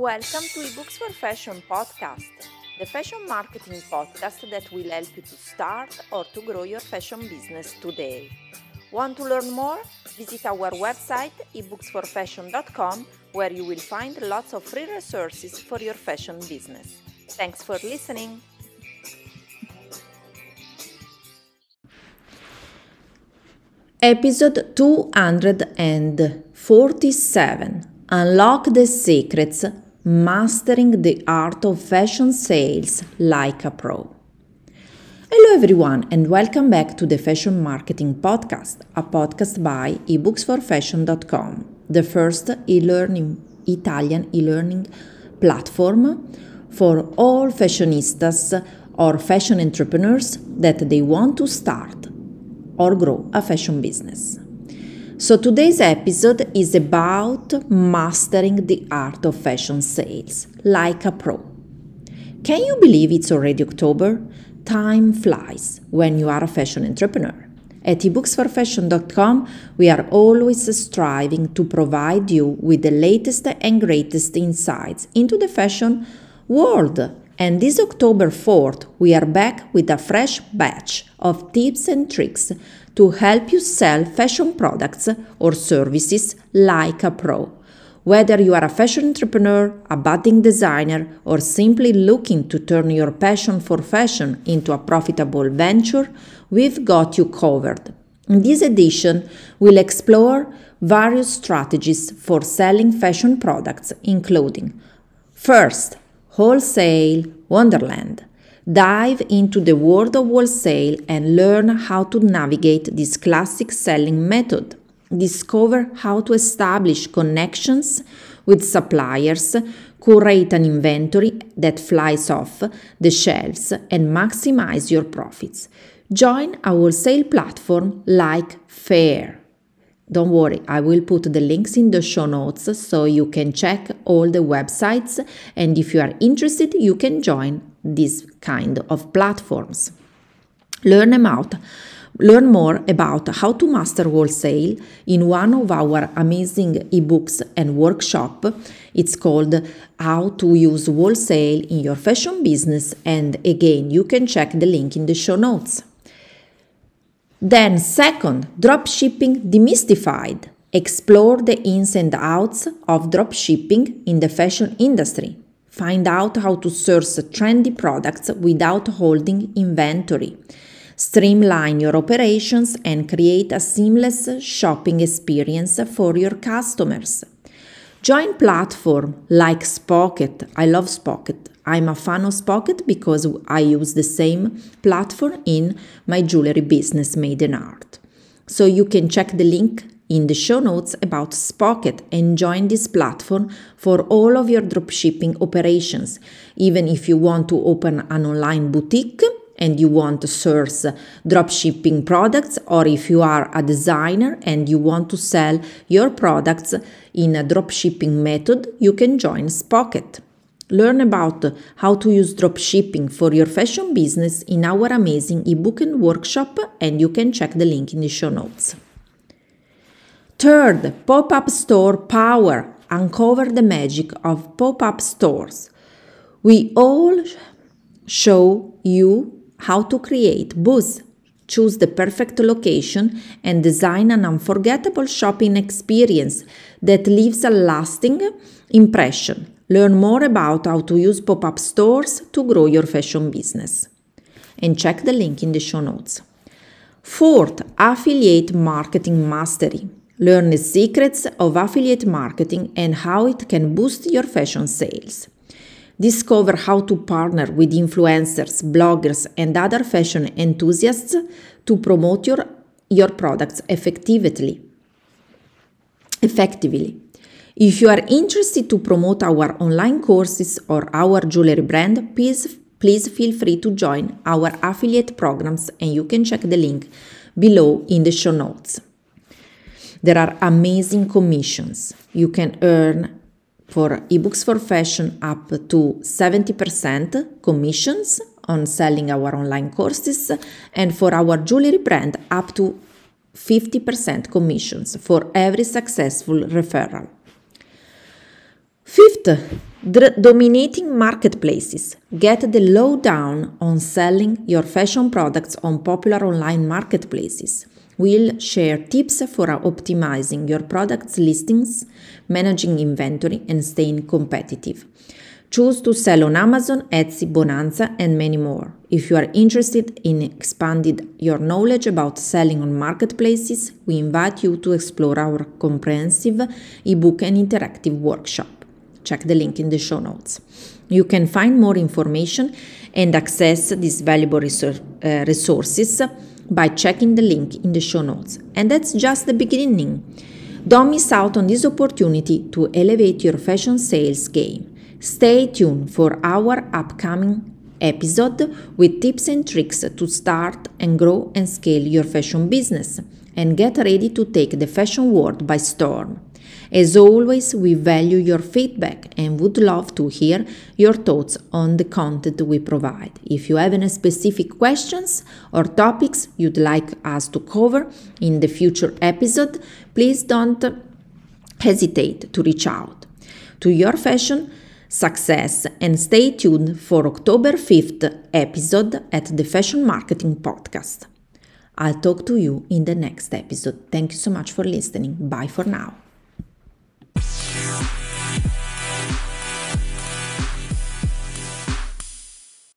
Welcome to eBooks for Fashion podcast, the fashion marketing podcast that will help you to start or to grow your fashion business today. Want to learn more? Visit our website ebooksforfashion.com where you will find lots of free resources for your fashion business. Thanks for listening. Episode 247 Unlock the Secrets Mastering the Art of Fashion Sales like a Pro. Hello, everyone, and welcome back to the Fashion Marketing Podcast, a podcast by ebooksforfashion.com, the first e learning Italian e learning platform for all fashionistas or fashion entrepreneurs that they want to start or grow a fashion business. So today's episode is about mastering the art of fashion sales like a pro. Can you believe it's already October? Time flies when you are a fashion entrepreneur. At ebooksforfashion.com, we are always striving to provide you with the latest and greatest insights into the fashion world. And this October 4th, we are back with a fresh batch of tips and tricks to help you sell fashion products or services like a pro. Whether you are a fashion entrepreneur, a budding designer, or simply looking to turn your passion for fashion into a profitable venture, we've got you covered. In this edition, we'll explore various strategies for selling fashion products, including first, wholesale wonderland. Dive into the world of wholesale and learn how to navigate this classic selling method. Discover how to establish connections with suppliers, curate an inventory that flies off the shelves, and maximize your profits. Join a wholesale platform like Faire. Don't worry, I will put the links in the show notes so you can check all the websites. And if you are interested, you can join these kind of platforms. Learn about Learn more about how to master wholesale in one of our amazing ebooks and workshop. It's called How to Use Wholesale in Your Fashion Business and again, you can check the link in the show notes. Then, second, dropshipping demystified. Explore the ins and outs of dropshipping in the fashion industry. Find out how to source trendy products without holding inventory. Streamline your operations and create a seamless shopping experience for your customers. Join platform like Spocket. I love Spocket. I'm a fan of Spocket because I use the same platform in my jewelry business made in art. So you can check the link in the show notes about Spocket and join this platform for all of your dropshipping operations. Even if you want to open an online boutique and you want to source dropshipping products, or if you are a designer and you want to sell your products in a dropshipping method, you can join Spocket. Learn about how to use dropshipping for your fashion business in our amazing ebook and workshop, and you can check the link in the show notes. Third, pop up store power. Uncover the magic of pop up stores. We all show you how to create buzz, choose the perfect location, and design an unforgettable shopping experience that leaves a lasting impression. Learn more about how to use pop up stores to grow your fashion business. And check the link in the show notes. Fourth, affiliate marketing mastery. Learn the secrets of affiliate marketing and how it can boost your fashion sales. Discover how to partner with influencers, bloggers, and other fashion enthusiasts to promote your, your products effectively. Effectively. If you are interested to promote our online courses or our jewelry brand, please, please feel free to join our affiliate programs and you can check the link below in the show notes. There are amazing commissions. You can earn for ebooks for fashion up to 70% commissions on selling our online courses and for our jewelry brand up to 50% commissions for every successful referral. Fifth, dominating marketplaces. Get the lowdown on selling your fashion products on popular online marketplaces. We'll share tips for optimizing your products listings, managing inventory, and staying competitive. Choose to sell on Amazon, Etsy, Bonanza, and many more. If you are interested in expanding your knowledge about selling on marketplaces, we invite you to explore our comprehensive ebook and interactive workshop. Check the link in the show notes. You can find more information and access these valuable uh, resources by checking the link in the show notes. And that's just the beginning. Don't miss out on this opportunity to elevate your fashion sales game. Stay tuned for our upcoming episode with tips and tricks to start and grow and scale your fashion business and get ready to take the fashion world by storm. As always, we value your feedback and would love to hear your thoughts on the content we provide. If you have any specific questions or topics you'd like us to cover in the future episode, please don't hesitate to reach out. To your fashion, success and stay tuned for October 5th episode at the Fashion Marketing Podcast. I'll talk to you in the next episode. Thank you so much for listening. Bye for now.